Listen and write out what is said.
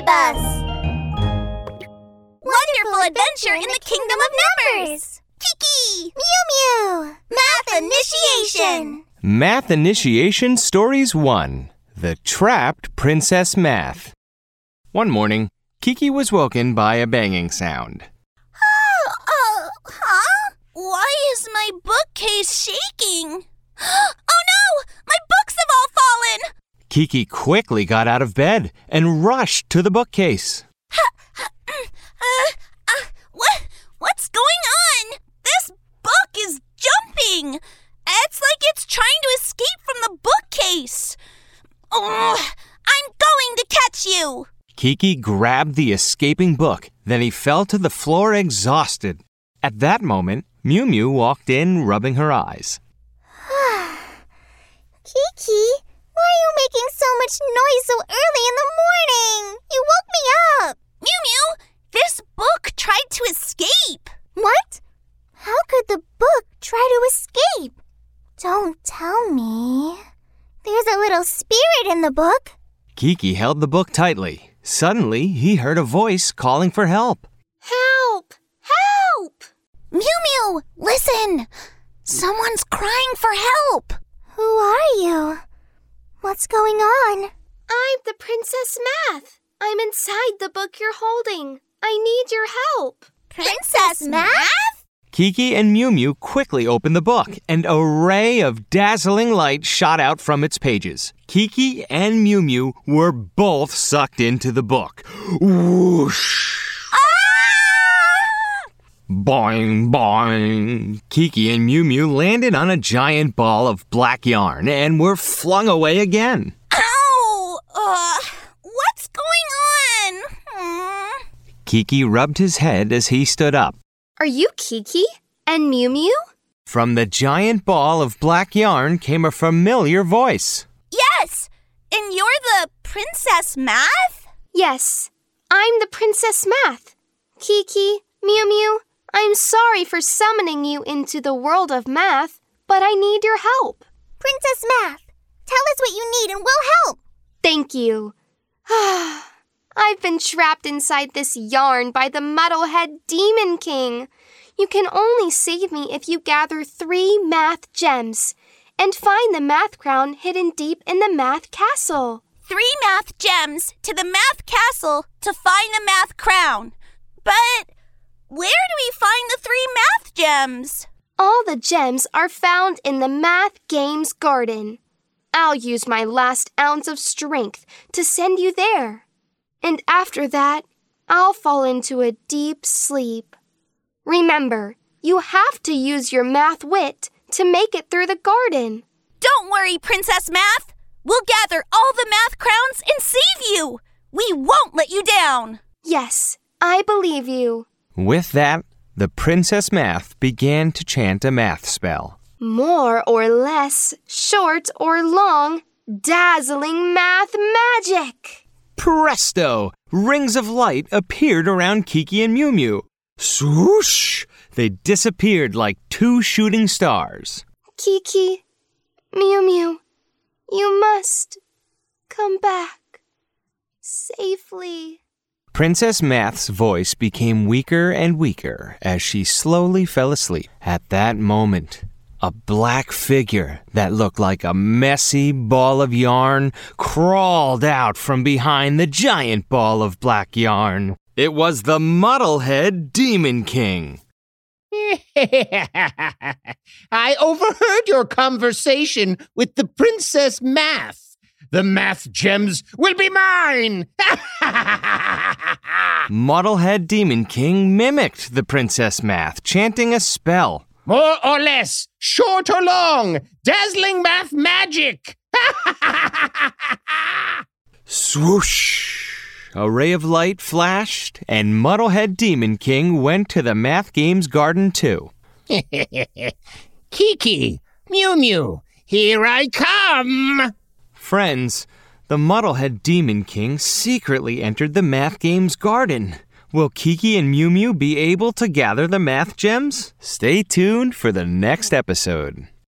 Mystery Bus! Wonderful adventure in the kingdom of numbers! Kiki! Miumiu! Math Initiation! Math Initiation Stories 1 The Trapped Princess Math. One morning, Kiki was woken by a banging sound. Oh, oh, huh? Why is my bookcase shaking? Oh no! My books have all fallen! Kiki quickly got out of bed and rushed to the bookcase. Uh, uh, what, what's going on? This book is jumping! It's like it's trying to escape from the bookcase. Oh, I'm going to catch you! Kiki grabbed the escaping book, then he fell to the floor exhausted. At that moment, Miumiu walked in, rubbing her eyes. Kiki, are you making so much noise so early in the morning? You woke me up! Miumiu, this book tried to escape! What? How could the book try to escape? Don't tell me. There's a little spirit in the book. Kiki held the book tightly. Suddenly, he heard a voice calling for help. Help! Help! Miumiu, listen! Someone's crying for help! Who are you? What's going on? I'm the Princess Math. I'm inside the book you're holding. I need your help. Princess Math? Kiki and Miumiu quickly opened the book, and a ray of dazzling light shot out from its pages. Kiki and Miumiu were both sucked into the book. Whoosh! Boing, boing. Kiki and Miumiu landed on a giant ball of black yarn and were flung away again. Ow! Uh, what's going on? Hmm. Kiki rubbed his head as he stood up. Are you Kiki and Miumiu? From the giant ball of black yarn came a familiar voice. Yes! And you're the Princess Math? Yes, I'm the Princess Math. Kiki, Miumiu, I'm sorry for summoning you into the world of math, but I need your help. Princess Math, tell us what you need and we'll help. Thank you. I've been trapped inside this yarn by the Muddlehead Demon King. You can only save me if you gather three math gems and find the math crown hidden deep in the math castle. Three math gems to the math castle to find the math crown. But where do we find the three math gems? All the gems are found in the Math Games Garden. I'll use my last ounce of strength to send you there. And after that, I'll fall into a deep sleep. Remember, you have to use your math wit to make it through the garden. Don't worry, Princess Math. We'll gather all the math crowns and save you. We won't let you down. Yes, I believe you. With that, the Princess Math began to chant a math spell. More or less, short or long, dazzling math magic. Presto! Rings of light appeared around Kiki and Miumiu. Swoosh! They disappeared like two shooting stars. Kiki, Miumiu, you must come back safely. Princess Math's voice became weaker and weaker as she slowly fell asleep. At that moment, a black figure that looked like a messy ball of yarn crawled out from behind the giant ball of black yarn. It was the Muddlehead Demon King. I overheard your conversation with the Princess Math. The math gems will be mine! Muddlehead Demon King mimicked the Princess Math, chanting a spell. More or less, short or long, dazzling math magic! Swoosh! A ray of light flashed, and Muddlehead Demon King went to the Math Games Garden too. Kiki, Miumiu, here I come! Friends, the Muddlehead Demon King secretly entered the Math Games Garden. Will Kiki and Miumiu be able to gather the math gems? Stay tuned for the next episode.